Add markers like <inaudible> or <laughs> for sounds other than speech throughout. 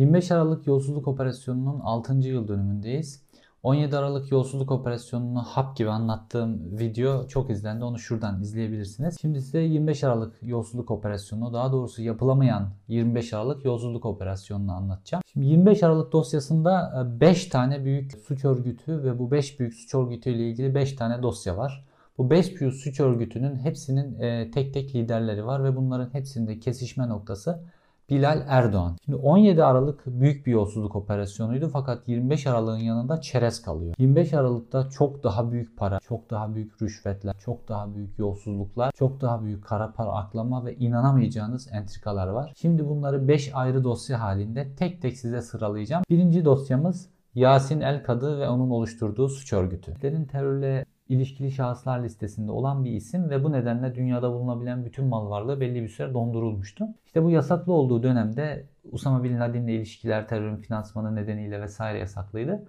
25 Aralık yolsuzluk operasyonunun 6. yıl dönümündeyiz. 17 Aralık yolsuzluk operasyonunu hap gibi anlattığım video çok izlendi. Onu şuradan izleyebilirsiniz. Şimdi size 25 Aralık yolsuzluk operasyonu, daha doğrusu yapılamayan 25 Aralık yolsuzluk operasyonunu anlatacağım. Şimdi 25 Aralık dosyasında 5 e, tane büyük suç örgütü ve bu 5 büyük suç örgütü ile ilgili 5 tane dosya var. Bu 5 büyük suç örgütünün hepsinin e, tek tek liderleri var ve bunların hepsinde kesişme noktası Bilal Erdoğan. Şimdi 17 Aralık büyük bir yolsuzluk operasyonuydu fakat 25 Aralık'ın yanında çerez kalıyor. 25 Aralık'ta çok daha büyük para, çok daha büyük rüşvetler, çok daha büyük yolsuzluklar, çok daha büyük kara para aklama ve inanamayacağınız entrikalar var. Şimdi bunları 5 ayrı dosya halinde tek tek size sıralayacağım. Birinci dosyamız Yasin El Kadı ve onun oluşturduğu suç örgütü. terörle ilişkili şahıslar listesinde olan bir isim ve bu nedenle dünyada bulunabilen bütün mal varlığı belli bir süre dondurulmuştu. İşte bu yasaklı olduğu dönemde Usama Bin Laden'le ilişkiler terörün finansmanı nedeniyle vesaire yasaklıydı.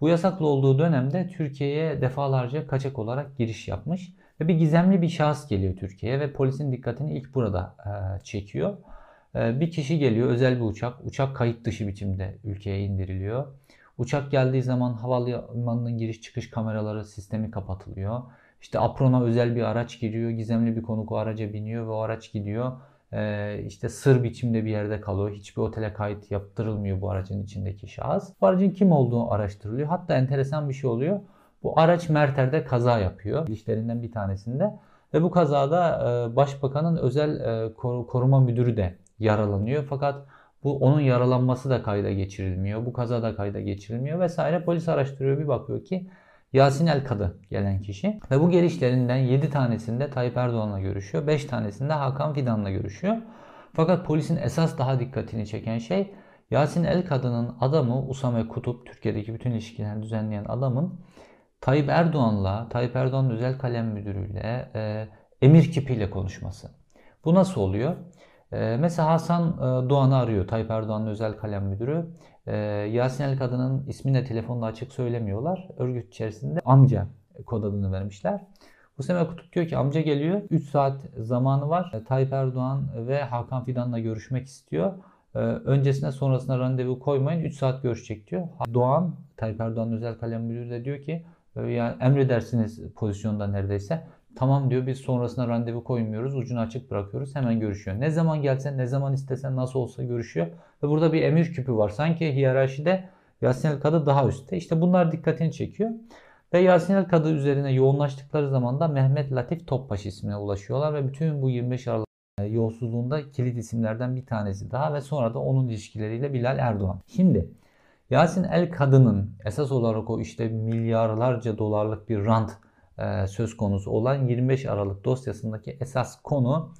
Bu yasaklı olduğu dönemde Türkiye'ye defalarca kaçak olarak giriş yapmış ve bir gizemli bir şahıs geliyor Türkiye'ye ve polisin dikkatini ilk burada e, çekiyor. E, bir kişi geliyor özel bir uçak. Uçak kayıt dışı biçimde ülkeye indiriliyor. Uçak geldiği zaman havalimanının giriş çıkış kameraları sistemi kapatılıyor. İşte aprona özel bir araç giriyor. Gizemli bir konuk o araca biniyor ve o araç gidiyor. Ee, işte sır biçimde bir yerde kalıyor. Hiçbir otele kayıt yaptırılmıyor bu aracın içindeki şahıs. Bu aracın kim olduğu araştırılıyor. Hatta enteresan bir şey oluyor. Bu araç Merter'de kaza yapıyor. İşlerinden bir tanesinde. Ve bu kazada e, başbakanın özel e, koruma müdürü de yaralanıyor. Fakat bu onun yaralanması da kayda geçirilmiyor. Bu kaza da kayda geçirilmiyor vesaire. Polis araştırıyor bir bakıyor ki Yasin El Kadı gelen kişi. Ve bu gelişlerinden 7 tanesinde Tayyip Erdoğan'la görüşüyor. 5 tanesinde Hakan Fidan'la görüşüyor. Fakat polisin esas daha dikkatini çeken şey Yasin El Kadı'nın adamı Usame Kutup, Türkiye'deki bütün ilişkileri düzenleyen adamın Tayyip Erdoğan'la, Tayyip Erdoğan'ın özel kalem müdürüyle, e, emir kipiyle konuşması. Bu nasıl oluyor? Ee, mesela Hasan e, Doğan'ı arıyor. Tayyip Erdoğan'ın özel kalem müdürü. Ee, Yasin El Kadın'ın ismini de telefonda açık söylemiyorlar. Örgüt içerisinde amca kod adını vermişler. Sefer Kutup diyor ki amca geliyor. 3 saat zamanı var. Ee, Tayyip Erdoğan ve Hakan Fidan'la görüşmek istiyor. Öncesine sonrasına randevu koymayın. 3 saat görüşecek diyor. Doğan, Tayyip Erdoğan'ın özel kalem müdürü de diyor ki yani emredersiniz pozisyonda neredeyse. Tamam diyor biz sonrasında randevu koymuyoruz. Ucunu açık bırakıyoruz. Hemen görüşüyor. Ne zaman gelsen, ne zaman istesen, nasıl olsa görüşüyor. Ve burada bir emir küpü var. Sanki hiyerarşide Yasin El Kadı daha üstte. İşte bunlar dikkatini çekiyor. Ve Yasin El Kadı üzerine yoğunlaştıkları zaman da Mehmet Latif Topbaş ismine ulaşıyorlar. Ve bütün bu 25 Aralık yolsuzluğunda kilit isimlerden bir tanesi daha ve sonra da onun ilişkileriyle Bilal Erdoğan. Şimdi Yasin El Kadı'nın esas olarak o işte milyarlarca dolarlık bir rant e, söz konusu olan 25 Aralık dosyasındaki esas konu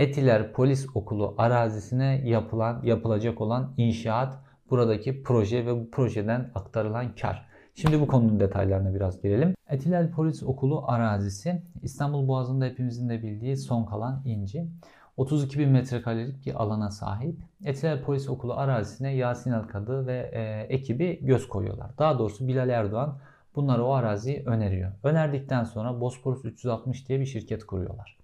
Etiler Polis Okulu arazisine yapılan yapılacak olan inşaat, buradaki proje ve bu projeden aktarılan kar. Şimdi bu konunun detaylarına biraz girelim. Etiler Polis Okulu arazisi İstanbul Boğazı'nda hepimizin de bildiği son kalan inci. 32 bin metrekarelik bir alana sahip. Etiler Polis Okulu arazisine Yasin Alkadı ve e, ekibi göz koyuyorlar. Daha doğrusu Bilal Erdoğan Bunları o araziyi öneriyor. Önerdikten sonra Bosporus 360 diye bir şirket kuruyorlar.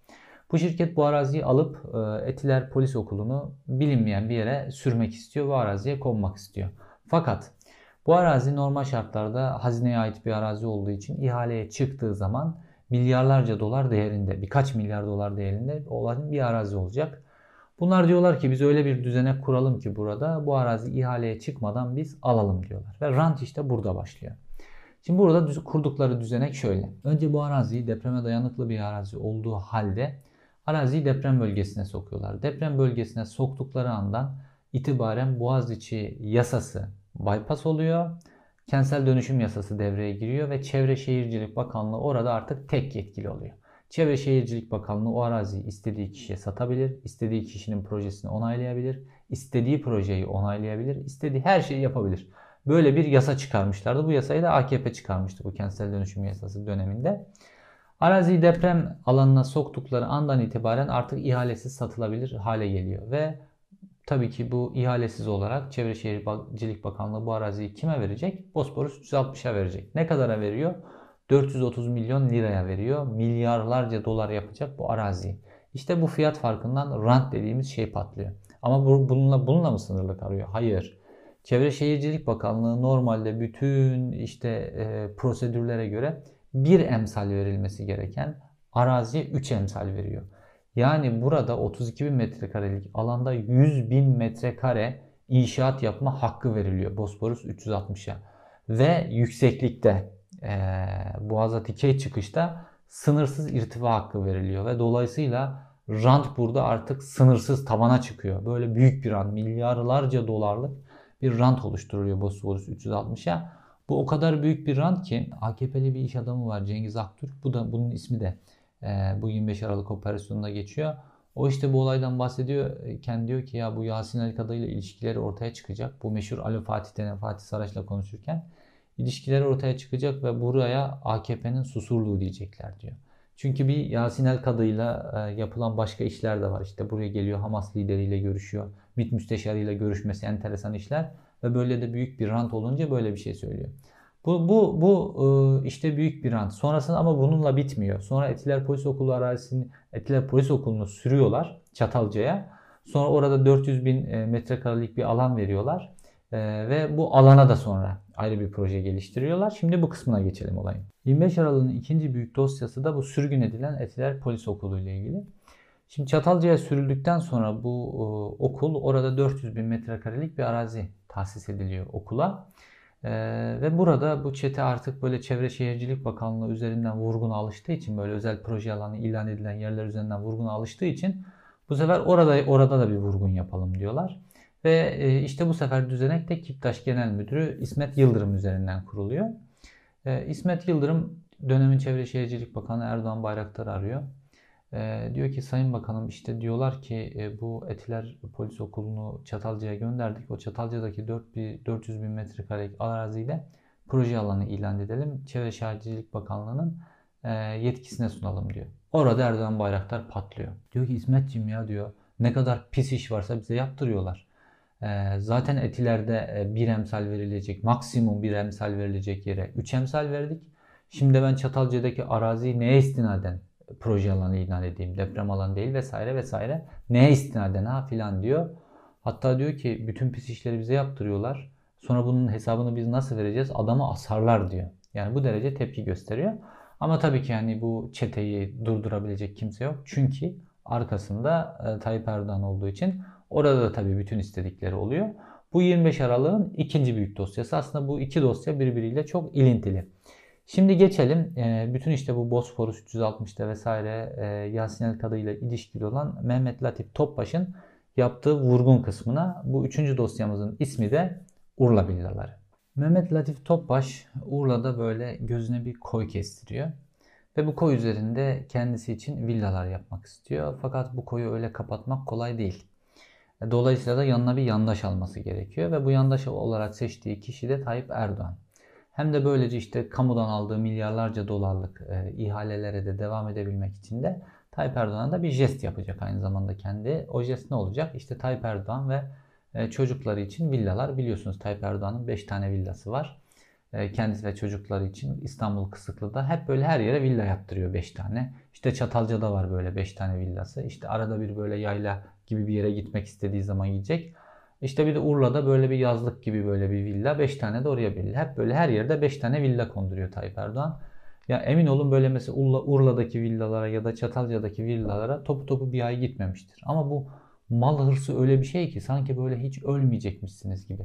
Bu şirket bu araziyi alıp e, Etiler Polis Okulu'nu bilinmeyen bir yere sürmek istiyor ve araziye konmak istiyor. Fakat bu arazi normal şartlarda hazineye ait bir arazi olduğu için ihaleye çıktığı zaman milyarlarca dolar değerinde, birkaç milyar dolar değerinde olan bir arazi olacak. Bunlar diyorlar ki biz öyle bir düzenek kuralım ki burada bu arazi ihaleye çıkmadan biz alalım diyorlar. Ve rant işte burada başlıyor. Şimdi burada kurdukları düzenek şöyle. Önce bu araziyi depreme dayanıklı bir arazi olduğu halde araziyi deprem bölgesine sokuyorlar. Deprem bölgesine soktukları andan itibaren Boğaziçi yasası bypass oluyor. Kentsel dönüşüm yasası devreye giriyor ve Çevre Şehircilik Bakanlığı orada artık tek yetkili oluyor. Çevre Şehircilik Bakanlığı o araziyi istediği kişiye satabilir, istediği kişinin projesini onaylayabilir, istediği projeyi onaylayabilir, istediği her şeyi yapabilir. Böyle bir yasa çıkarmışlardı. Bu yasayı da AKP çıkarmıştı bu kentsel dönüşüm yasası döneminde. Araziyi deprem alanına soktukları andan itibaren artık ihalesiz satılabilir hale geliyor ve tabii ki bu ihalesiz olarak Çevre Şehircilik Bakanlığı bu araziyi kime verecek? Bosporus 360'a verecek. Ne kadara veriyor? 430 milyon liraya veriyor. Milyarlarca dolar yapacak bu araziyi. İşte bu fiyat farkından rant dediğimiz şey patlıyor. Ama bununla, bununla mı sınırlı kalıyor? Hayır. Çevre Şehircilik Bakanlığı normalde bütün işte e, prosedürlere göre bir emsal verilmesi gereken araziye 3 emsal veriyor. Yani burada 32 bin metrekarelik alanda 100 bin metrekare inşaat yapma hakkı veriliyor Bosporus 360'a. Ve yükseklikte e, Boğaz'a dikey çıkışta sınırsız irtifa hakkı veriliyor ve dolayısıyla rant burada artık sınırsız tavana çıkıyor. Böyle büyük bir rant, milyarlarca dolarlık bir rant oluşturuyor Bosporus 360'a. Bu o kadar büyük bir rant ki AKP'li bir iş adamı var Cengiz Aktürk. Bu da bunun ismi de e, bu 25 Aralık operasyonunda geçiyor. O işte bu olaydan bahsediyor. Kendi diyor ki ya bu Yasin Ali Kadı ile ilişkileri ortaya çıkacak. Bu meşhur Ali Fatih denen Fatih Saraç'la konuşurken ilişkileri ortaya çıkacak ve buraya AKP'nin susurluğu diyecekler diyor. Çünkü bir Yasin El Kadı'yla e, yapılan başka işler de var. İşte buraya geliyor Hamas lideriyle görüşüyor. MİT müsteşarıyla görüşmesi enteresan işler. Ve böyle de büyük bir rant olunca böyle bir şey söylüyor. Bu, bu, bu e, işte büyük bir rant. Sonrasında ama bununla bitmiyor. Sonra Etiler Polis Okulu arazisini, Etiler Polis Okulu'nu sürüyorlar Çatalca'ya. Sonra orada 400 bin e, metrekarelik bir alan veriyorlar. Ve bu alana da sonra ayrı bir proje geliştiriyorlar. Şimdi bu kısmına geçelim olayın. 25 Aralık'ın ikinci büyük dosyası da bu sürgün edilen Etiler Polis Okulu ile ilgili. Şimdi Çatalca'ya sürüldükten sonra bu e, okul orada 400 bin metrekarelik bir arazi tahsis ediliyor okula. E, ve burada bu çete artık böyle Çevre Şehircilik Bakanlığı üzerinden vurguna alıştığı için böyle özel proje alanı ilan edilen yerler üzerinden vurguna alıştığı için bu sefer orada orada da bir vurgun yapalım diyorlar. Ve e, işte bu sefer düzenek de Kiptaş Genel Müdürü İsmet Yıldırım üzerinden kuruluyor. E, İsmet Yıldırım dönemin Çevre Şehircilik Bakanı Erdoğan Bayraktar arıyor. E, diyor ki Sayın Bakanım işte diyorlar ki bu Etiler Polis Okulu'nu Çatalca'ya gönderdik. O Çatalca'daki 400 bin metrekarelik araziyle proje alanı ilan edelim. Çevre Şehircilik Bakanlığı'nın yetkisine sunalım diyor. Orada Erdoğan Bayraktar patlıyor. Diyor ki İsmetciğim ya diyor ne kadar pis iş varsa bize yaptırıyorlar. Ee, zaten etilerde e, bir emsal verilecek, maksimum bir emsal verilecek yere 3 emsal verdik. Şimdi ben Çatalca'daki araziyi neye istinaden proje alanı ilan edeyim, deprem alanı değil vesaire vesaire. Neye istinaden ha filan diyor. Hatta diyor ki bütün pis işleri bize yaptırıyorlar. Sonra bunun hesabını biz nasıl vereceğiz? Adamı asarlar diyor. Yani bu derece tepki gösteriyor. Ama tabii ki yani bu çeteyi durdurabilecek kimse yok. Çünkü arkasında e, Tayyip Erdoğan olduğu için Orada da tabii bütün istedikleri oluyor. Bu 25 Aralık'ın ikinci büyük dosyası. Aslında bu iki dosya birbiriyle çok ilintili. Şimdi geçelim e, bütün işte bu Bosforus 360'ta vesaire e, Yasin El Kadı ile ilişkili olan Mehmet Latif Topbaş'ın yaptığı vurgun kısmına. Bu üçüncü dosyamızın ismi de Urla Villaları. Mehmet Latif Topbaş Urla'da böyle gözüne bir koy kestiriyor. Ve bu koy üzerinde kendisi için villalar yapmak istiyor. Fakat bu koyu öyle kapatmak kolay değil. Dolayısıyla da yanına bir yandaş alması gerekiyor ve bu yandaş olarak seçtiği kişi de Tayyip Erdoğan. Hem de böylece işte kamudan aldığı milyarlarca dolarlık e, ihalelere de devam edebilmek için de Tayyip Erdoğan da bir jest yapacak aynı zamanda kendi. O jest ne olacak? İşte Tayyip Erdoğan ve e, çocukları için villalar. Biliyorsunuz Tayyip Erdoğan'ın 5 tane villası var. E, kendisi ve çocukları için İstanbul Kısıklı'da hep böyle her yere villa yaptırıyor 5 tane. İşte Çatalca'da var böyle 5 tane villası. İşte arada bir böyle yayla gibi bir yere gitmek istediği zaman gidecek. İşte bir de Urla'da böyle bir yazlık gibi böyle bir villa. 5 tane de oraya villa. Hep böyle her yerde 5 tane villa konduruyor Tayyip Erdoğan. Ya emin olun böyle mesela Urla, Urla'daki villalara ya da Çatalca'daki villalara topu topu bir ay gitmemiştir. Ama bu mal hırsı öyle bir şey ki sanki böyle hiç ölmeyecekmişsiniz gibi.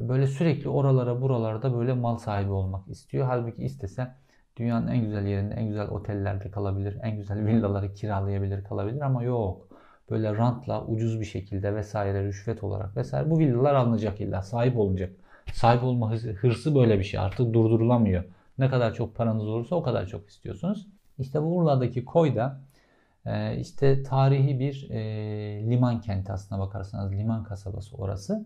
Böyle sürekli oralara buralarda böyle mal sahibi olmak istiyor. Halbuki istese dünyanın en güzel yerinde, en güzel otellerde kalabilir, en güzel villaları kiralayabilir, kalabilir ama yok böyle rantla ucuz bir şekilde vesaire rüşvet olarak vesaire bu villalar alınacak illa sahip olunacak. Sahip olma hırsı böyle bir şey artık durdurulamıyor. Ne kadar çok paranız olursa o kadar çok istiyorsunuz. İşte bu Urla'daki koyda e, işte tarihi bir e, liman kenti aslına bakarsanız liman kasabası orası.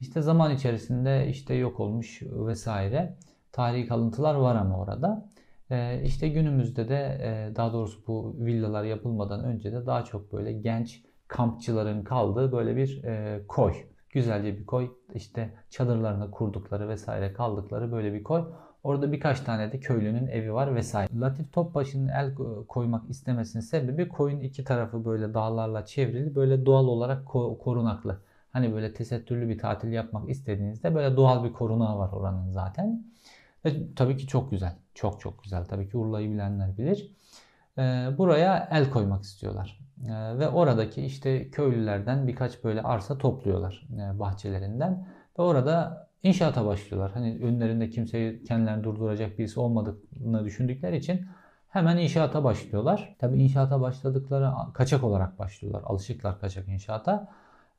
İşte zaman içerisinde işte yok olmuş vesaire tarihi kalıntılar var ama orada. Ee, işte günümüzde de e, daha doğrusu bu villalar yapılmadan önce de daha çok böyle genç kampçıların kaldığı böyle bir e, koy. Güzelce bir koy. İşte çadırlarını kurdukları vesaire kaldıkları böyle bir koy. Orada birkaç tane de köylünün evi var vesaire. Latif Topbaşı'nın el koymak istemesinin sebebi koyun iki tarafı böyle dağlarla çevrili böyle doğal olarak korunaklı. Hani böyle tesettürlü bir tatil yapmak istediğinizde böyle doğal bir korunağı var oranın zaten. Ve tabii ki çok güzel. Çok çok güzel. Tabii ki Urla'yı bilenler bilir. Ee, buraya el koymak istiyorlar. Ee, ve oradaki işte köylülerden birkaç böyle arsa topluyorlar e, bahçelerinden. Ve orada inşaata başlıyorlar. Hani önlerinde kimseyi kendilerini durduracak birisi olmadığını düşündükleri için hemen inşaata başlıyorlar. Tabii inşaata başladıkları kaçak olarak başlıyorlar. Alışıklar kaçak inşaata.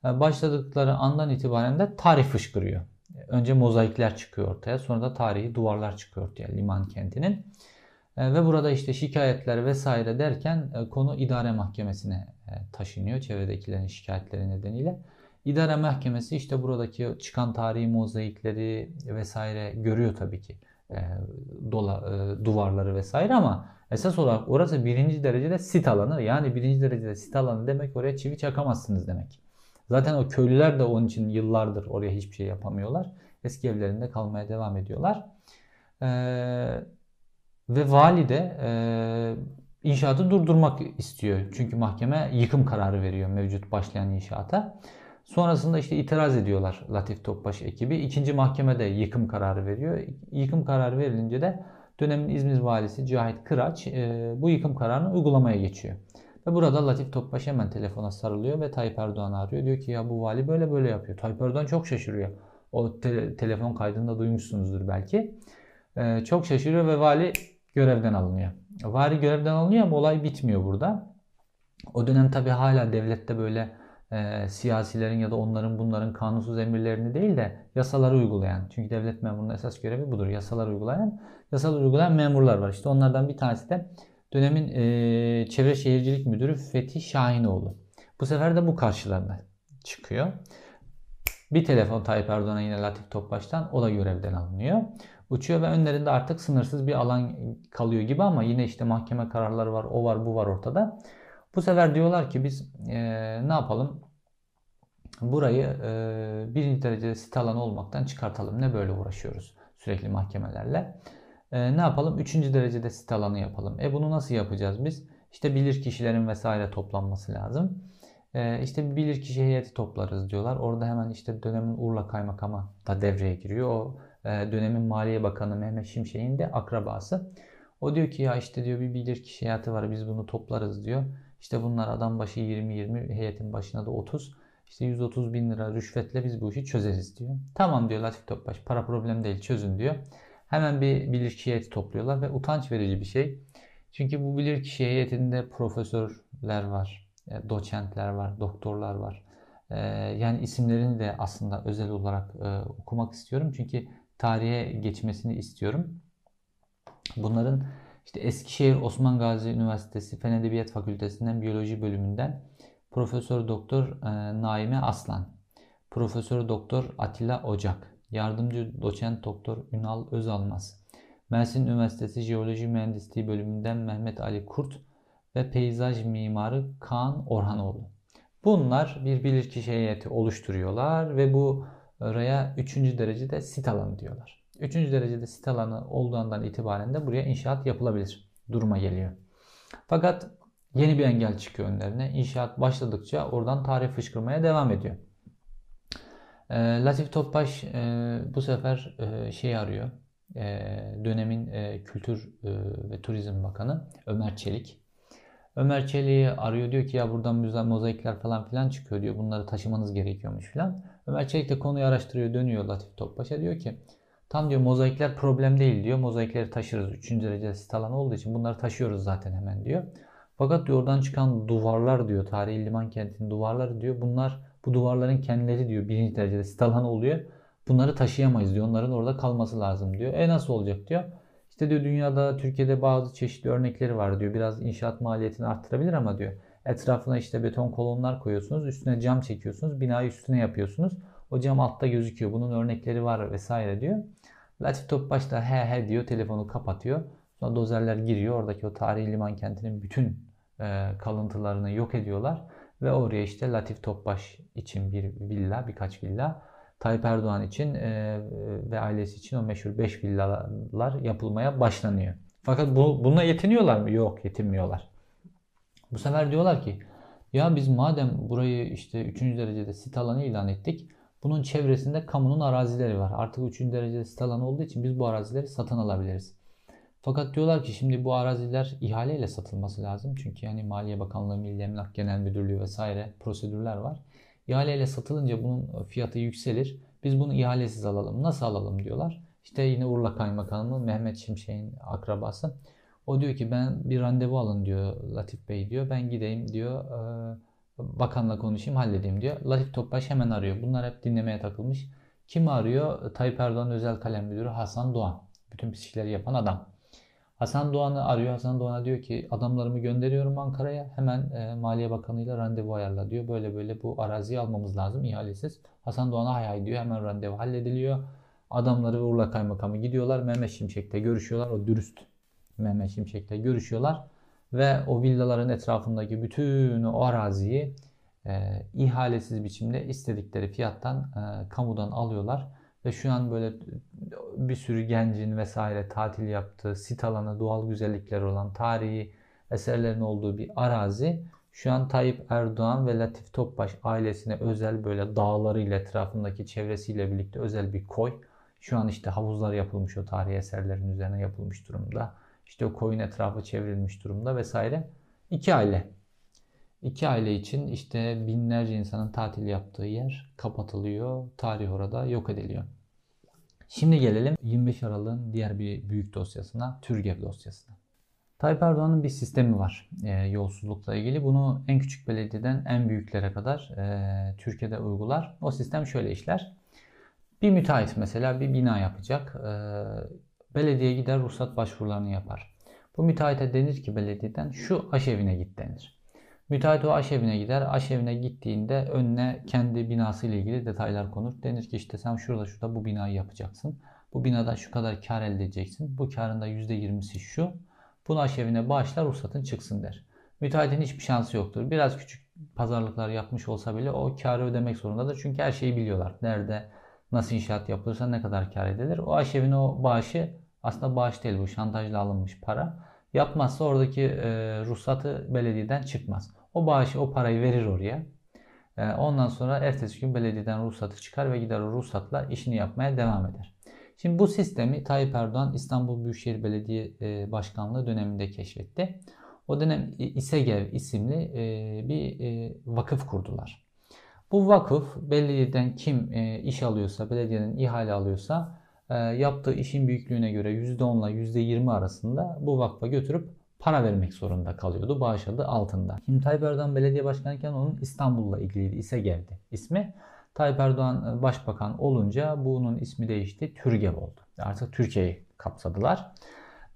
Ee, başladıkları andan itibaren de tarih fışkırıyor. Önce mozaikler çıkıyor ortaya. Sonra da tarihi duvarlar çıkıyor ortaya liman kentinin. Ee, ve burada işte şikayetler vesaire derken e, konu idare mahkemesine e, taşınıyor çevredekilerin şikayetleri nedeniyle. İdare mahkemesi işte buradaki çıkan tarihi mozaikleri vesaire görüyor tabii ki. E, dola, duvarları vesaire ama esas olarak orası birinci derecede sit alanı. Yani birinci derecede sit alanı demek oraya çivi çakamazsınız demek. Zaten o köylüler de onun için yıllardır oraya hiçbir şey yapamıyorlar. Eski evlerinde kalmaya devam ediyorlar. Ee, ve vali de e, inşaatı durdurmak istiyor. Çünkü mahkeme yıkım kararı veriyor mevcut başlayan inşaata. Sonrasında işte itiraz ediyorlar Latif Topbaş ekibi. İkinci mahkeme de yıkım kararı veriyor. Yıkım kararı verilince de dönemin İzmir valisi Cahit Kıraç e, bu yıkım kararını uygulamaya geçiyor. Ve burada Latif Topbaş hemen telefona sarılıyor ve Tayyip Erdoğan arıyor. Diyor ki ya bu vali böyle böyle yapıyor. Tayyip Erdoğan çok şaşırıyor. O te- telefon kaydında duymuşsunuzdur belki. Ee, çok şaşırıyor ve vali görevden alınıyor. Vali görevden alınıyor ama olay bitmiyor burada. O dönem tabi hala devlette böyle e, siyasilerin ya da onların bunların kanunsuz emirlerini değil de yasaları uygulayan. Çünkü devlet memurunun esas görevi budur. Yasalar uygulayan, yasalar uygulayan memurlar var. İşte onlardan bir tanesi de dönemin e, Çevre Şehircilik Müdürü Fethi Şahinoğlu. Bu sefer de bu karşılarına çıkıyor. Bir telefon Tayyip Erdoğan'a yine Latif Topbaş'tan o da görevden alınıyor. Uçuyor ve önlerinde artık sınırsız bir alan kalıyor gibi ama yine işte mahkeme kararları var, o var, bu var ortada. Bu sefer diyorlar ki biz e, ne yapalım? Burayı e, birinci derecede sit alanı olmaktan çıkartalım. Ne böyle uğraşıyoruz sürekli mahkemelerle. E, ne yapalım? Üçüncü derecede sit alanı yapalım. E bunu nasıl yapacağız biz? İşte bilir kişilerin vesaire toplanması lazım. E, işte bilir kişi heyeti toplarız diyorlar. Orada hemen işte dönemin Urla Kaymakamı da devreye giriyor. O e, dönemin Maliye Bakanı Mehmet Şimşek'in de akrabası. O diyor ki ya işte diyor bir bilir kişi heyeti var biz bunu toplarız diyor. İşte bunlar adam başı 20-20 heyetin başına da 30. İşte 130 bin lira rüşvetle biz bu işi çözeriz diyor. Tamam diyor Latif Topbaş para problem değil çözün diyor. Hemen bir bilirkişi heyeti topluyorlar ve utanç verici bir şey. Çünkü bu bilirkişi heyetinde profesörler var, e, doçentler var, doktorlar var. E, yani isimlerini de aslında özel olarak e, okumak istiyorum. Çünkü tarihe geçmesini istiyorum. Bunların işte Eskişehir Osman Gazi Üniversitesi Fen Edebiyat Fakültesinden Biyoloji bölümünden Profesör Doktor Naime Aslan, Profesör Doktor Atilla Ocak, Yardımcı Doçent Doktor Ünal Özalmaz, Mersin Üniversitesi Jeoloji Mühendisliği bölümünden Mehmet Ali Kurt ve peyzaj mimarı Kaan Orhanoğlu. Bunlar bir bilirkişi heyeti oluşturuyorlar ve bu oraya 3. derecede sit alanı diyorlar. 3. derecede sit alanı olduğundan itibaren de buraya inşaat yapılabilir duruma geliyor. Fakat yeni bir engel çıkıyor önlerine. İnşaat başladıkça oradan tarih fışkırmaya devam ediyor. E, Latif Topbaş e, bu sefer e, şey arıyor. E, dönemin e, Kültür e, ve Turizm Bakanı Ömer Çelik. Ömer Çelik'i arıyor diyor ki ya buradan güzel mozaikler falan filan çıkıyor diyor. Bunları taşımanız gerekiyormuş filan. Ömer Çelik de konuyu araştırıyor dönüyor Latif Topbaş'a diyor ki tam diyor mozaikler problem değil diyor. Mozaikleri taşırız. Üçüncü derece sit alanı olduğu için bunları taşıyoruz zaten hemen diyor. Fakat diyor oradan çıkan duvarlar diyor tarihi liman kentinin duvarları diyor bunlar bu duvarların kendileri diyor birinci derecede sit alanı oluyor. Bunları taşıyamayız diyor. Onların orada kalması lazım diyor. E nasıl olacak diyor. İşte diyor dünyada Türkiye'de bazı çeşitli örnekleri var diyor. Biraz inşaat maliyetini arttırabilir ama diyor. Etrafına işte beton kolonlar koyuyorsunuz. Üstüne cam çekiyorsunuz. Binayı üstüne yapıyorsunuz. O cam altta gözüküyor. Bunun örnekleri var vesaire diyor. Latif Topbaş da he he diyor. Telefonu kapatıyor. Sonra dozerler giriyor. Oradaki o tarihi liman kentinin bütün e, kalıntılarını yok ediyorlar. Ve oraya işte Latif Topbaş için bir villa, birkaç villa. Tayyip Erdoğan için e, ve ailesi için o meşhur 5 villalar yapılmaya başlanıyor. Fakat bu, bununla yetiniyorlar mı? Yok yetinmiyorlar. Bu sefer diyorlar ki Ya biz madem burayı işte 3. derecede sit alanı ilan ettik. Bunun çevresinde kamunun arazileri var. Artık 3. derecede sit alanı olduğu için biz bu arazileri satın alabiliriz. Fakat diyorlar ki şimdi bu araziler ihaleyle satılması lazım. Çünkü yani Maliye Bakanlığı, Milli Emlak Genel Müdürlüğü vesaire prosedürler var. İhaleyle satılınca bunun fiyatı yükselir. Biz bunu ihalesiz alalım. Nasıl alalım diyorlar. İşte yine Urla Kaymakamı Mehmet Şimşek'in akrabası. O diyor ki ben bir randevu alın diyor Latif Bey diyor. Ben gideyim diyor bakanla konuşayım halledeyim diyor. Latif Topbaş hemen arıyor. Bunlar hep dinlemeye takılmış. Kim arıyor? Tayyip Erdoğan özel kalem müdürü Hasan Doğan. Bütün pis işleri yapan adam. Hasan Doğan'ı arıyor. Hasan Doğan'a diyor ki adamlarımı gönderiyorum Ankara'ya. Hemen e, Maliye Bakanı'yla randevu ayarla diyor. Böyle böyle bu araziyi almamız lazım ihalesiz. Hasan Doğan'a hay hay diyor. Hemen randevu hallediliyor. Adamları Urla Kaymakamı gidiyorlar. Mehmet Şimşek'te görüşüyorlar. O dürüst Mehmet Şimşek'le görüşüyorlar ve o villaların etrafındaki bütün o araziyi e, ihalesiz biçimde istedikleri fiyattan e, kamudan alıyorlar ve şu an böyle bir sürü gencin vesaire tatil yaptığı sit alanı, doğal güzellikleri olan tarihi eserlerin olduğu bir arazi şu an Tayyip Erdoğan ve Latif Topbaş ailesine özel böyle dağlarıyla etrafındaki çevresiyle birlikte özel bir koy. Şu an işte havuzlar yapılmış o tarihi eserlerin üzerine yapılmış durumda. İşte o koyun etrafı çevrilmiş durumda vesaire. İki aile. İki aile için işte binlerce insanın tatil yaptığı yer kapatılıyor. Tarih orada yok ediliyor. Şimdi gelelim 25 Aralık'ın diğer bir büyük dosyasına, TÜRGEV dosyasına. Tayyip Erdoğan'ın bir sistemi var e, yolsuzlukla ilgili. Bunu en küçük belediyeden en büyüklere kadar e, Türkiye'de uygular. O sistem şöyle işler. Bir müteahhit mesela bir bina yapacak. E, belediye gider ruhsat başvurularını yapar. Bu müteahhite denir ki belediyeden şu aşevine git denir. Müteahhit o aşevine gider. Aşevine gittiğinde önüne kendi binası ile ilgili detaylar konur. Denir ki işte sen şurada şurada bu binayı yapacaksın. Bu binada şu kadar kar elde edeceksin. Bu karın da %20'si şu. Bunu aşevine bağışla ruhsatın çıksın der. Müteahhitin hiçbir şansı yoktur. Biraz küçük pazarlıklar yapmış olsa bile o karı ödemek zorundadır. Çünkü her şeyi biliyorlar. Nerede nasıl inşaat yapılırsa ne kadar kar edilir. O aşevine o bağışı aslında bağış değil bu şantajla alınmış para. Yapmazsa oradaki e, ruhsatı belediyeden çıkmaz. O bağışı o parayı verir oraya. E, ondan sonra ertesi gün belediyeden ruhsatı çıkar ve gider o ruhsatla işini yapmaya devam eder. Şimdi bu sistemi Tayyip Erdoğan İstanbul Büyükşehir Belediye e, Başkanlığı döneminde keşfetti. O dönem İSEGEV isimli e, bir e, vakıf kurdular. Bu vakıf belediyeden kim e, iş alıyorsa, belediyenin ihale alıyorsa yaptığı işin büyüklüğüne göre %10 ile %20 arasında bu vakfa götürüp para vermek zorunda kalıyordu. Bağış adı altında. Şimdi Tayyip Erdoğan belediye başkanıyken onun İstanbul'la ilgiliydi. İse geldi ismi. Tayyip Erdoğan e, başbakan olunca bunun ismi değişti. Türgev oldu. Artık Türkiye'yi kapsadılar.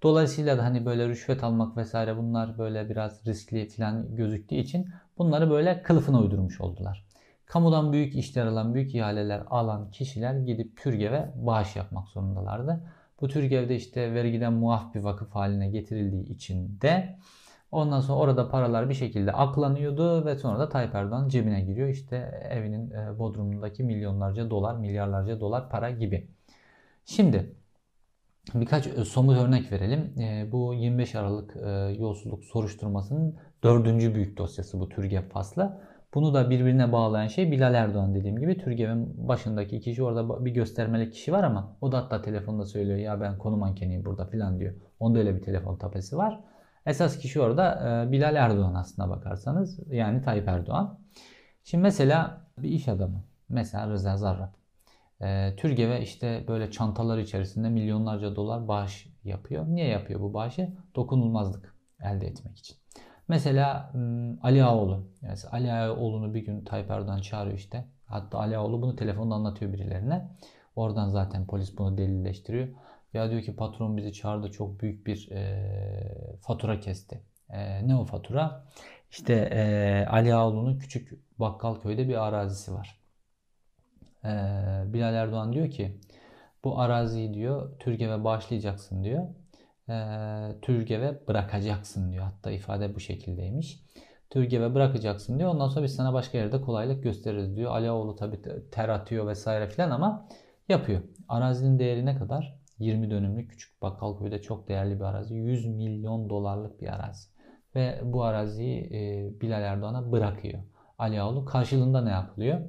Dolayısıyla da hani böyle rüşvet almak vesaire bunlar böyle biraz riskli falan gözüktüğü için bunları böyle kılıfına uydurmuş oldular. Kamudan büyük işler alan, büyük ihaleler alan kişiler gidip TÜRGEV'e bağış yapmak zorundalardı. Bu TÜRGEV'de işte vergiden muaf bir vakıf haline getirildiği için de ondan sonra orada paralar bir şekilde aklanıyordu ve sonra da Tayyip Erdoğan cebine giriyor. İşte evinin e, bodrumundaki milyonlarca dolar, milyarlarca dolar para gibi. Şimdi birkaç e, somut örnek verelim. E, bu 25 Aralık yolsuzluk soruşturmasının dördüncü büyük dosyası bu TÜRGEV faslı. Bunu da birbirine bağlayan şey Bilal Erdoğan dediğim gibi Türgev'in başındaki kişi orada bir göstermelik kişi var ama o da hatta telefonda söylüyor ya ben konu mankeniyim burada filan diyor. Onda öyle bir telefon tapesi var. Esas kişi orada e, Bilal Erdoğan aslına bakarsanız yani Tayyip Erdoğan. Şimdi mesela bir iş adamı mesela Rıza Zarrab. E, Türgev'e işte böyle çantalar içerisinde milyonlarca dolar bağış yapıyor. Niye yapıyor bu bağışı? Dokunulmazlık elde etmek için. Mesela Ali Ağoğlu. Yani Ali Ağoğlu'nu bir gün Tayyip Erdoğan çağırıyor işte. Hatta Ali Ağoğlu bunu telefonda anlatıyor birilerine. Oradan zaten polis bunu delilleştiriyor. Ya diyor ki patron bizi çağırdı çok büyük bir e, fatura kesti. E, ne o fatura? İşte e, Ali Ağoğlu'nun küçük bakkal köyde bir arazisi var. E, Bilal Erdoğan diyor ki bu araziyi diyor Türkiye'ye bağışlayacaksın diyor Türgev'e bırakacaksın diyor. Hatta ifade bu şekildeymiş. Türgev'e bırakacaksın diyor. Ondan sonra biz sana başka yerde kolaylık gösteririz diyor. Alioğlu tabi ter atıyor vesaire filan ama yapıyor. Arazinin değeri ne kadar? 20 dönümlük küçük Bakkalköy'de çok değerli bir arazi. 100 milyon dolarlık bir arazi. ve bu araziyi e, Bilal Erdoğan'a bırakıyor. Ali Ağaoğlu karşılığında ne yapılıyor?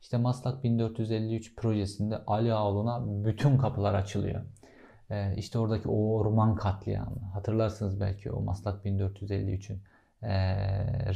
İşte Maslak 1453 projesinde Ali Ağaoğlu'na bütün kapılar açılıyor. E, işte oradaki o orman katliamı hatırlarsınız belki o Maslak 1453'ün e,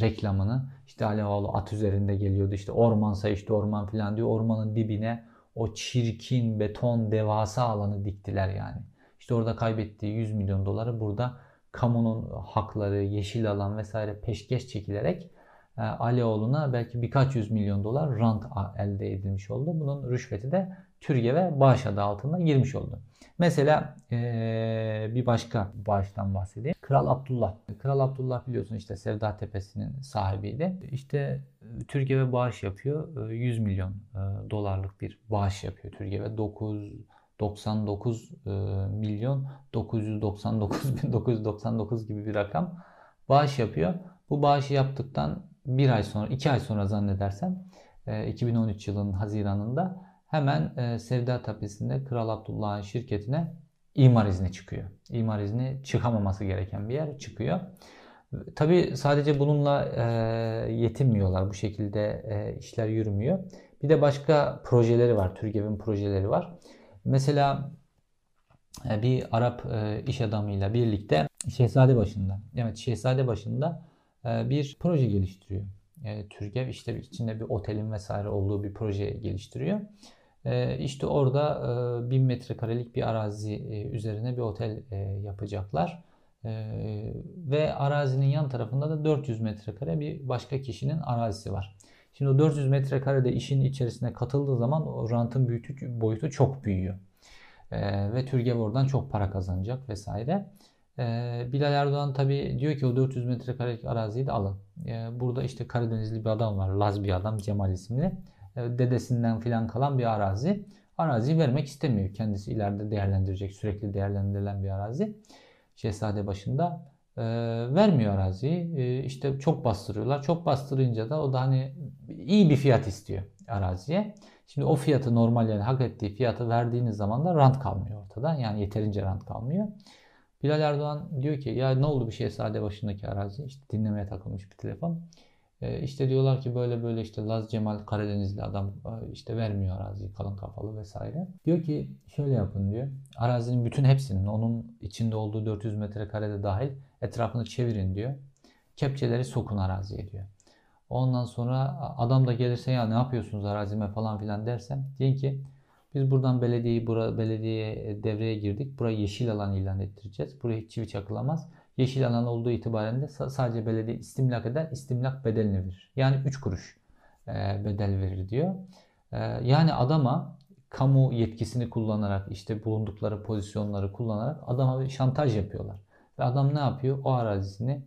reklamını işte Ali Ağaoğlu at üzerinde geliyordu işte ormansa işte orman filan diyor ormanın dibine o çirkin beton devasa alanı diktiler yani. İşte orada kaybettiği 100 milyon doları burada kamunun hakları, yeşil alan vesaire peşkeş çekilerek e, Alioğlu'na belki birkaç yüz milyon dolar rant elde edilmiş oldu. Bunun rüşveti de Türge ve bağış adı altında girmiş oldu. Mesela ee, bir başka bağıştan bahsedeyim. Kral Abdullah. Kral Abdullah biliyorsun işte Sevda Tepesi'nin sahibiydi. İşte Türkiye ve bağış yapıyor. 100 milyon dolarlık bir bağış yapıyor Türkiye ve 9 99 milyon 999 bin 999 gibi bir rakam bağış yapıyor. Bu bağışı yaptıktan bir ay sonra, iki ay sonra zannedersem 2013 yılının Haziran'ında hemen e, Sevda Tepesi'nde Kral Abdullah'ın şirketine imar izni çıkıyor. İmar izni çıkamaması gereken bir yer çıkıyor. Tabi sadece bununla e, yetinmiyorlar. Bu şekilde e, işler yürümüyor. Bir de başka projeleri var. TÜRGEV'in projeleri var. Mesela e, bir Arap e, iş adamıyla birlikte Şehzade başında, evet Şehzade başında e, bir proje geliştiriyor. E, TÜRGEV işte içinde bir otelin vesaire olduğu bir proje geliştiriyor. Ee, işte orada 1000 e, metrekarelik bir arazi e, üzerine bir otel e, yapacaklar. Ee, ve arazinin yan tarafında da 400 metrekare bir başka kişinin arazisi var. Şimdi o 400 metrekarede işin içerisine katıldığı zaman o rantın büyütü, boyutu çok büyüyor. Ee, ve Türgev oradan çok para kazanacak vesaire. Bilal Erdoğan tabi diyor ki o 400 metrekarelik araziyi de alın. burada işte Karadenizli bir adam var. Laz bir adam Cemal isimli. E, dedesinden filan kalan bir arazi. Araziyi vermek istemiyor. Kendisi ileride değerlendirecek, sürekli değerlendirilen bir arazi. Şehzade başında e, vermiyor araziyi. E, işte çok bastırıyorlar. Çok bastırınca da o da hani iyi bir fiyat istiyor araziye. Şimdi o fiyatı normal yani hak ettiği fiyatı verdiğiniz zaman da rant kalmıyor ortada. Yani yeterince rant kalmıyor. Bilal Erdoğan diyor ki ya ne oldu bir şehzade başındaki arazi? İşte dinlemeye takılmış bir telefon. E, işte diyorlar ki böyle böyle işte Laz Cemal Karadenizli adam e, işte vermiyor araziyi kalın kafalı vesaire. Diyor ki şöyle yapın diyor. Arazinin bütün hepsinin onun içinde olduğu 400 metrekarede dahil etrafını çevirin diyor. Kepçeleri sokun araziye diyor. Ondan sonra adam da gelirse ya ne yapıyorsunuz arazime falan filan dersem deyin ki biz buradan belediyeyi bura, belediyeye devreye girdik. Burayı yeşil alan ilan ettireceğiz. Buraya hiç çivi çakılamaz yeşil alan olduğu itibaren de sadece belediye istimlak eder, istimlak bedelini verir. Yani 3 kuruş e, bedel verir diyor. E, yani adama kamu yetkisini kullanarak işte bulundukları pozisyonları kullanarak adama bir şantaj yapıyorlar. Ve adam ne yapıyor? O arazisini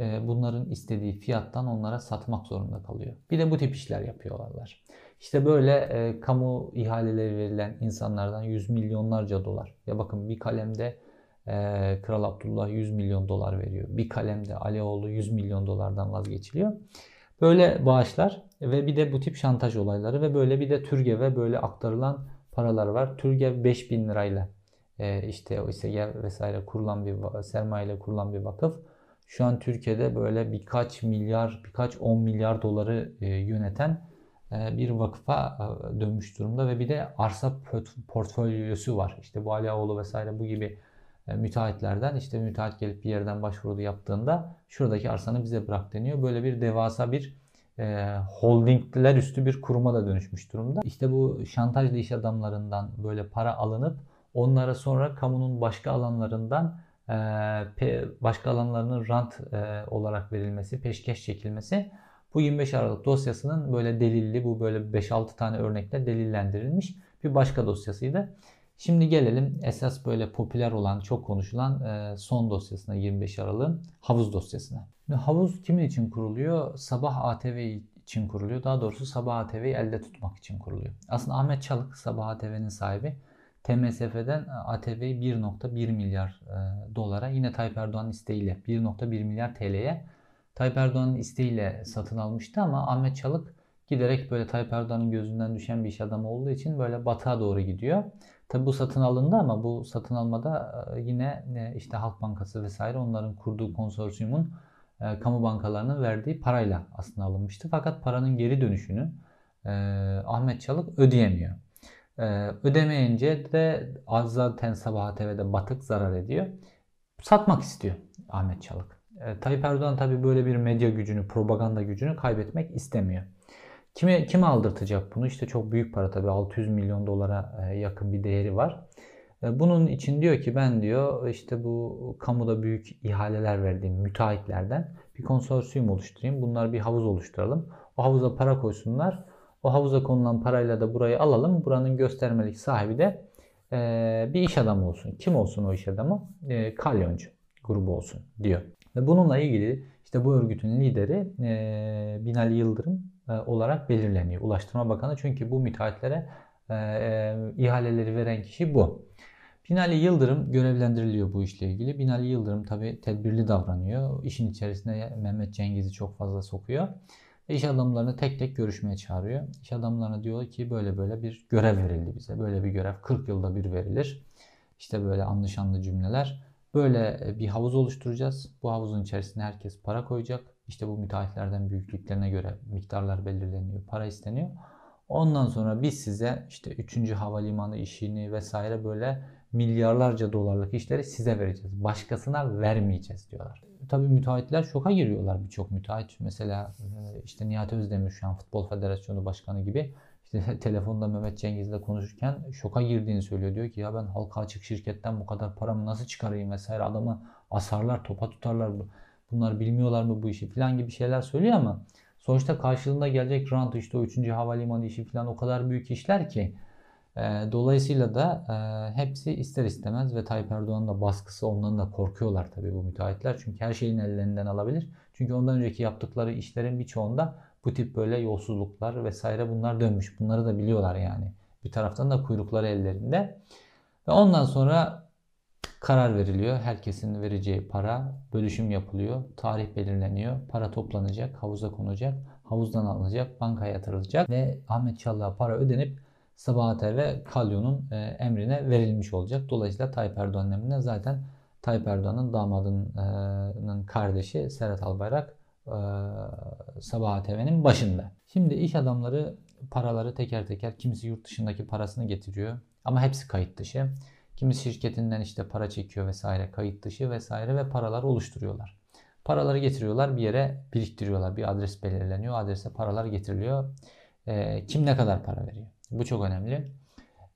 e, bunların istediği fiyattan onlara satmak zorunda kalıyor. Bir de bu tip işler yapıyorlar. İşte böyle kamu ihaleleri verilen insanlardan yüz milyonlarca dolar. Ya bakın bir kalemde ee, Kral Abdullah 100 milyon dolar veriyor. Bir kalemde Alioğlu 100 milyon dolardan vazgeçiliyor. Böyle bağışlar ve bir de bu tip şantaj olayları ve böyle bir de TÜRGEV'e böyle aktarılan paralar var. TÜRGEV 5000 lirayla e, işte o ise vesaire kurulan bir sermaye kurulan bir vakıf. Şu an Türkiye'de böyle birkaç milyar, birkaç 10 milyar doları e, yöneten e, bir vakıfa dönmüş durumda ve bir de arsa portfolyosu var. İşte bu Aliaoğlu vesaire bu gibi müteahhitlerden işte müteahhit gelip bir yerden başvuru yaptığında şuradaki arsanı bize bırak deniyor. Böyle bir devasa bir e, holdingler üstü bir kuruma da dönüşmüş durumda. İşte bu şantajlı iş adamlarından böyle para alınıp onlara sonra kamunun başka alanlarından e, başka alanlarının rant e, olarak verilmesi, peşkeş çekilmesi bu 25 Aralık dosyasının böyle delilli bu böyle 5-6 tane örnekle delillendirilmiş bir başka dosyasıydı. Şimdi gelelim esas böyle popüler olan, çok konuşulan e, son dosyasına 25 Aralık'ın havuz dosyasına. havuz kimin için kuruluyor? Sabah ATV için kuruluyor. Daha doğrusu Sabah ATV'yi elde tutmak için kuruluyor. Aslında Ahmet Çalık Sabah ATV'nin sahibi. TMSF'den ATV'yi 1.1 milyar e, dolara yine Tayyip Erdoğan'ın isteğiyle 1.1 milyar TL'ye Tayyip Erdoğan'ın isteğiyle satın almıştı ama Ahmet Çalık giderek böyle Tayyip Erdoğan'ın gözünden düşen bir iş adamı olduğu için böyle batığa doğru gidiyor. Tabi bu satın alındı ama bu satın almada e, yine e, işte Halk Bankası vesaire onların kurduğu konsorsiyumun e, kamu bankalarının verdiği parayla aslında alınmıştı. Fakat paranın geri dönüşünü Ahmet Çalık ödeyemiyor. Ödemeyince de zaten Sabah TV'de batık zarar ediyor. Satmak istiyor Ahmet Çalık. Tayyip Erdoğan tabi böyle bir medya gücünü, propaganda gücünü kaybetmek istemiyor. Kime, kime aldırtacak bunu? İşte çok büyük para tabi 600 milyon dolara e, yakın bir değeri var. E, bunun için diyor ki ben diyor işte bu kamuda büyük ihaleler verdiğim müteahhitlerden bir konsorsiyum oluşturayım. Bunlar bir havuz oluşturalım. O havuza para koysunlar. O havuza konulan parayla da burayı alalım. Buranın göstermelik sahibi de e, bir iş adamı olsun. Kim olsun o iş adamı? E, kalyoncu grubu olsun diyor. Ve bununla ilgili işte bu örgütün lideri e, Binali Yıldırım olarak belirleniyor. Ulaştırma Bakanı çünkü bu müteahhitlere e, e, ihaleleri veren kişi bu. Binali Yıldırım görevlendiriliyor bu işle ilgili. Binali Yıldırım tabi tedbirli davranıyor. İşin içerisine Mehmet Cengiz'i çok fazla sokuyor. Ve iş adamlarını tek tek görüşmeye çağırıyor. İş adamlarına diyor ki böyle böyle bir görev verildi bize. Böyle bir görev 40 yılda bir verilir. İşte böyle anlaşanlı cümleler. Böyle bir havuz oluşturacağız. Bu havuzun içerisine herkes para koyacak. İşte bu müteahhitlerden büyüklüklerine göre miktarlar belirleniyor. Para isteniyor. Ondan sonra biz size işte 3. havalimanı işini vesaire böyle milyarlarca dolarlık işleri size vereceğiz. Başkasına vermeyeceğiz diyorlar. Tabii müteahhitler şoka giriyorlar birçok müteahhit. Mesela e, işte Nihat Özdemir şu an Futbol Federasyonu Başkanı gibi işte <laughs> telefonda Mehmet Cengiz'le konuşurken şoka girdiğini söylüyor. Diyor ki ya ben halka açık şirketten bu kadar paramı nasıl çıkarayım vesaire adamı asarlar, topa tutarlar. Bunlar bilmiyorlar mı bu işi falan gibi şeyler söylüyor ama sonuçta karşılığında gelecek rant işte o 3. havalimanı işi falan o kadar büyük işler ki e, dolayısıyla da e, hepsi ister istemez ve Tayyip Erdoğan'ın da baskısı ondan da korkuyorlar tabii bu müteahhitler. Çünkü her şeyin ellerinden alabilir. Çünkü ondan önceki yaptıkları işlerin birçoğunda bu tip böyle yolsuzluklar vesaire bunlar dönmüş. Bunları da biliyorlar yani. Bir taraftan da kuyrukları ellerinde. Ve ondan sonra karar veriliyor. Herkesin vereceği para bölüşüm yapılıyor. Tarih belirleniyor. Para toplanacak, havuza konacak. Havuzdan alınacak, bankaya yatırılacak ve Ahmet Çallık'a para ödenip Sabahat ve Kalyon'un e, emrine verilmiş olacak. Dolayısıyla Tayyip Erdoğan'ın emrine zaten Tayyip Erdoğan'ın damadının kardeşi Serhat Albayrak e, Sabahat TV'nin başında. Şimdi iş adamları paraları teker teker kimisi yurt dışındaki parasını getiriyor ama hepsi kayıt dışı. Kimisi şirketinden işte para çekiyor vesaire kayıt dışı vesaire ve paralar oluşturuyorlar. Paraları getiriyorlar bir yere biriktiriyorlar. Bir adres belirleniyor. Adrese paralar getiriliyor. E, kim ne kadar para veriyor? Bu çok önemli.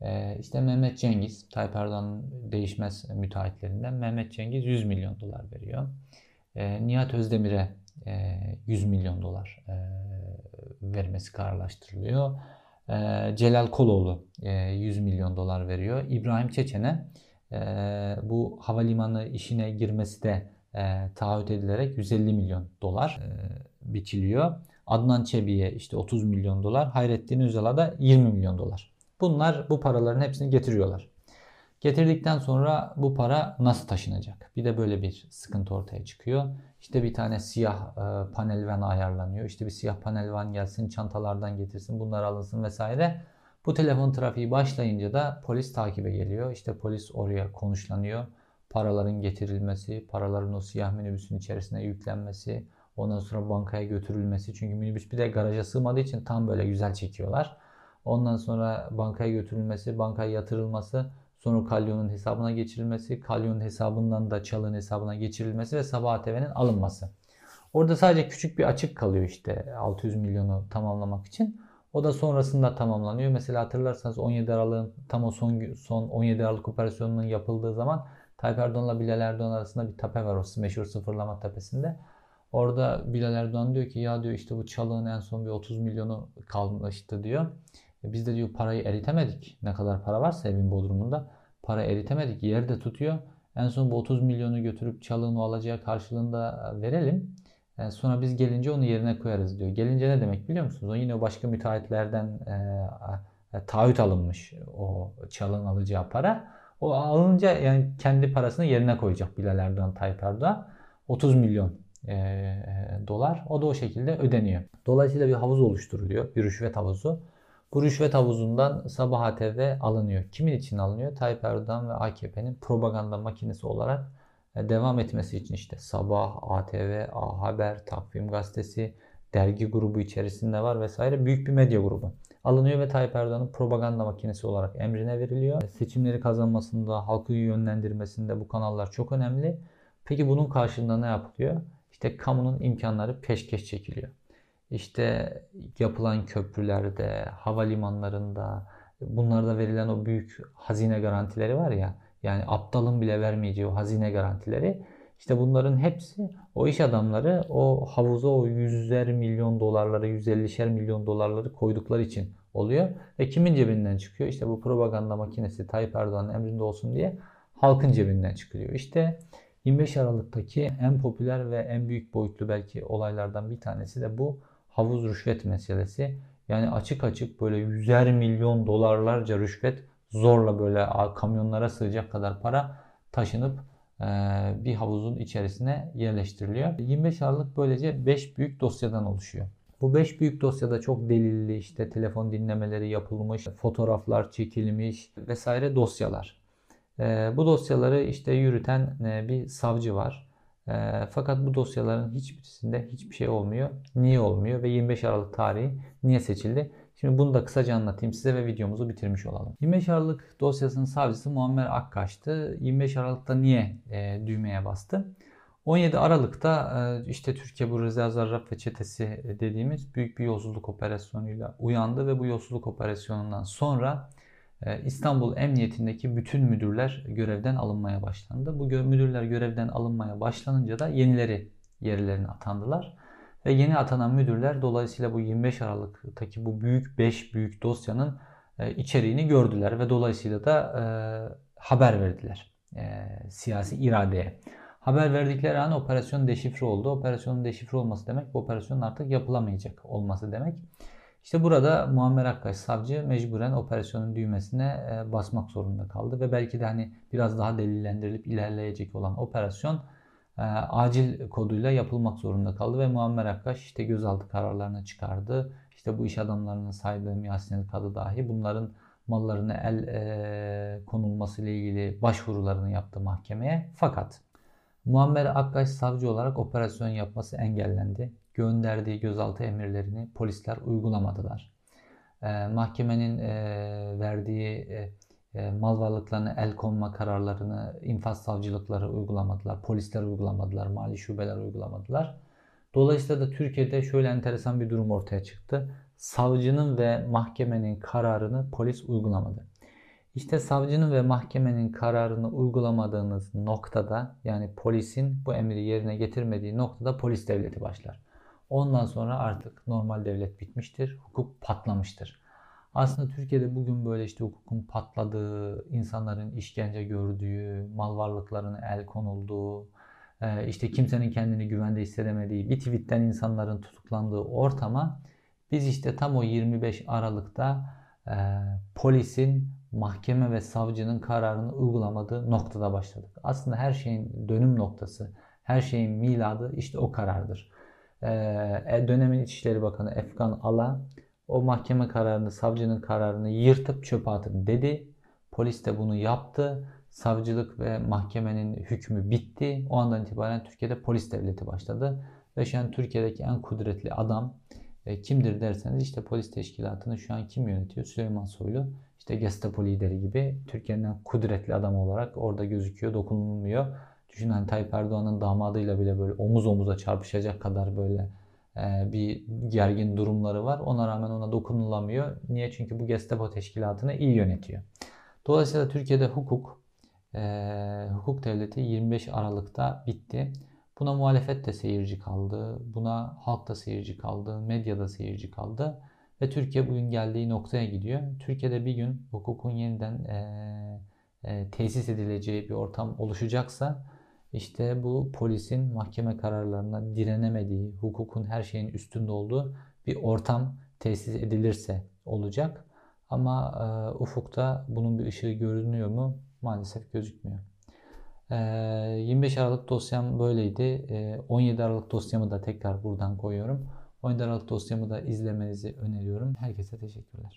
E, işte Mehmet Cengiz, Tayyip Erdoğan'ın değişmez müteahhitlerinden Mehmet Cengiz 100 milyon dolar veriyor. E, Nihat Özdemir'e e, 100 milyon dolar e, vermesi kararlaştırılıyor. E, Celal Koloğlu e, 100 milyon dolar veriyor. İbrahim Çeçen'e e, bu havalimanı işine girmesi de e, taahhüt edilerek 150 milyon dolar e, biçiliyor. Adnan Çebi'ye işte 30 milyon dolar, Hayrettin Özal'a da 20 milyon dolar. Bunlar bu paraların hepsini getiriyorlar. Getirdikten sonra bu para nasıl taşınacak? Bir de böyle bir sıkıntı ortaya çıkıyor. İşte bir tane siyah e, panel van ayarlanıyor. İşte bir siyah panel van gelsin, çantalardan getirsin, bunlar alınsın vesaire. Bu telefon trafiği başlayınca da polis takibe geliyor. İşte polis oraya konuşlanıyor. Paraların getirilmesi, paraların o siyah minibüsün içerisine yüklenmesi, ondan sonra bankaya götürülmesi. Çünkü minibüs bir de garaja sığmadığı için tam böyle güzel çekiyorlar. Ondan sonra bankaya götürülmesi, bankaya yatırılması, sonra kalyonun hesabına geçirilmesi, kalyonun hesabından da çalın hesabına geçirilmesi ve sabah TV'nin alınması. Orada sadece küçük bir açık kalıyor işte 600 milyonu tamamlamak için. O da sonrasında tamamlanıyor. Mesela hatırlarsanız 17 Aralık'ın tam o son, son 17 Aralık operasyonunun yapıldığı zaman Tayyip Erdoğan'la Bilal Erdoğan arasında bir tepe var o meşhur sıfırlama tepesinde. Orada Bilal Erdoğan diyor ki ya diyor işte bu çalığın en son bir 30 milyonu kalmıştı diyor. E biz de diyor parayı eritemedik. Ne kadar para varsa evin bodrumunda para eritemedik. Yerde tutuyor. En son bu 30 milyonu götürüp çalığın alacağı karşılığında verelim. E sonra biz gelince onu yerine koyarız diyor. Gelince ne demek biliyor musunuz? O yine başka müteahhitlerden e, e, taahhüt alınmış o çalığın alacağı para. O alınca yani kendi parasını yerine koyacak Bilal Erdoğan, Tayyip Erdoğan. 30 milyon e, dolar. O da o şekilde ödeniyor. Dolayısıyla bir havuz oluşturuluyor. Bir rüşvet havuzu. Bu rüşvet havuzundan Sabah ATV alınıyor. Kimin için alınıyor? Tayyip Erdoğan ve AKP'nin propaganda makinesi olarak e, devam etmesi için işte Sabah, ATV, A Haber, Takvim Gazetesi, dergi grubu içerisinde var vesaire büyük bir medya grubu. Alınıyor ve Tayyip Erdoğan'ın propaganda makinesi olarak emrine veriliyor. Seçimleri kazanmasında, halkı yönlendirmesinde bu kanallar çok önemli. Peki bunun karşılığında ne yapılıyor? İşte kamunun imkanları peşkeş çekiliyor. İşte yapılan köprülerde, havalimanlarında, bunlarda verilen o büyük hazine garantileri var ya, yani aptalın bile vermeyeceği o hazine garantileri işte bunların hepsi o iş adamları o havuza o yüzler milyon dolarları, 150'şer milyon dolarları koydukları için oluyor. Ve kimin cebinden çıkıyor? İşte bu propaganda makinesi Tayyip Erdoğan'ın emrinde olsun diye halkın cebinden çıkıyor. İşte 25 Aralık'taki en popüler ve en büyük boyutlu belki olaylardan bir tanesi de bu havuz rüşvet meselesi. Yani açık açık böyle yüzer milyon dolarlarca rüşvet zorla böyle kamyonlara sığacak kadar para taşınıp bir havuzun içerisine yerleştiriliyor. 25 Aralık böylece 5 büyük dosyadan oluşuyor. Bu 5 büyük dosyada çok delilli işte telefon dinlemeleri yapılmış, fotoğraflar çekilmiş vesaire dosyalar. Bu dosyaları işte yürüten bir savcı var. Fakat bu dosyaların hiçbirisinde hiçbir şey olmuyor. Niye olmuyor ve 25 Aralık tarihi niye seçildi? Şimdi bunu da kısaca anlatayım size ve videomuzu bitirmiş olalım. 25 Aralık dosyasının savcısı Muammer Akkaş'tı. 25 Aralık'ta niye e, düğmeye bastı? 17 Aralık'ta e, işte Türkiye bu Rıza Zarrab ve çetesi dediğimiz büyük bir yolsuzluk operasyonuyla uyandı ve bu yolsuzluk operasyonundan sonra e, İstanbul Emniyetindeki bütün müdürler görevden alınmaya başlandı. Bu müdürler görevden alınmaya başlanınca da yenileri yerlerine atandılar. Ve yeni atanan müdürler dolayısıyla bu 25 Aralık'taki bu büyük 5 büyük dosyanın e, içeriğini gördüler ve dolayısıyla da e, haber verdiler e, siyasi iradeye. Haber verdikleri an operasyon deşifre oldu. Operasyonun deşifre olması demek bu operasyonun artık yapılamayacak olması demek. İşte burada Muammer Akkaş savcı mecburen operasyonun düğmesine e, basmak zorunda kaldı ve belki de hani biraz daha delillendirilip ilerleyecek olan operasyon e, acil koduyla yapılmak zorunda kaldı ve Muammer Akkaş işte gözaltı kararlarını çıkardı. İşte bu iş adamlarının saydığı Yasin Kadı dahi bunların mallarına el e, konulması ile ilgili başvurularını yaptı mahkemeye. Fakat Muammer Akkaş savcı olarak operasyon yapması engellendi. Gönderdiği gözaltı emirlerini polisler uygulamadılar. E, mahkemenin e, verdiği e, e, mal varlıklarına el konma kararlarını infaz savcılıkları uygulamadılar, polisler uygulamadılar, mali şubeler uygulamadılar. Dolayısıyla da Türkiye'de şöyle enteresan bir durum ortaya çıktı. Savcının ve mahkemenin kararını polis uygulamadı. İşte savcının ve mahkemenin kararını uygulamadığınız noktada yani polisin bu emri yerine getirmediği noktada polis devleti başlar. Ondan sonra artık normal devlet bitmiştir, hukuk patlamıştır. Aslında Türkiye'de bugün böyle işte hukukun patladığı, insanların işkence gördüğü, mal varlıklarına el konulduğu, e, işte kimsenin kendini güvende hissedemediği, bir tweetten insanların tutuklandığı ortama biz işte tam o 25 Aralık'ta e, polisin mahkeme ve savcının kararını uygulamadığı noktada başladık. Aslında her şeyin dönüm noktası, her şeyin miladı işte o karardır. E, dönemin İçişleri Bakanı Efkan Ala o mahkeme kararını, savcının kararını yırtıp çöpe atın dedi. Polis de bunu yaptı. Savcılık ve mahkemenin hükmü bitti. O andan itibaren Türkiye'de polis devleti başladı. Ve şu an Türkiye'deki en kudretli adam e, kimdir derseniz işte polis teşkilatını şu an kim yönetiyor? Süleyman Soylu. İşte Gestapo lideri gibi Türkiye'nin en kudretli adam olarak orada gözüküyor, dokunulmuyor. Düşünün hani Tayyip Erdoğan'ın damadıyla bile böyle omuz omuza çarpışacak kadar böyle e, bir gergin durumları var. Ona rağmen ona dokunulamıyor. Niye? Çünkü bu Gestapo teşkilatını iyi yönetiyor. Dolayısıyla Türkiye'de hukuk, e, hukuk devleti 25 Aralık'ta bitti. Buna muhalefet de seyirci kaldı. Buna halk da seyirci kaldı. Medya da seyirci kaldı. Ve Türkiye bugün geldiği noktaya gidiyor. Türkiye'de bir gün hukukun yeniden e, e, tesis edileceği bir ortam oluşacaksa işte bu polisin mahkeme kararlarına direnemediği, hukukun her şeyin üstünde olduğu bir ortam tesis edilirse olacak. Ama e, ufukta bunun bir ışığı görünüyor mu? Maalesef gözükmüyor. E, 25 Aralık dosyam böyleydi. E, 17 Aralık dosyamı da tekrar buradan koyuyorum. 17 Aralık dosyamı da izlemenizi öneriyorum. Herkese teşekkürler.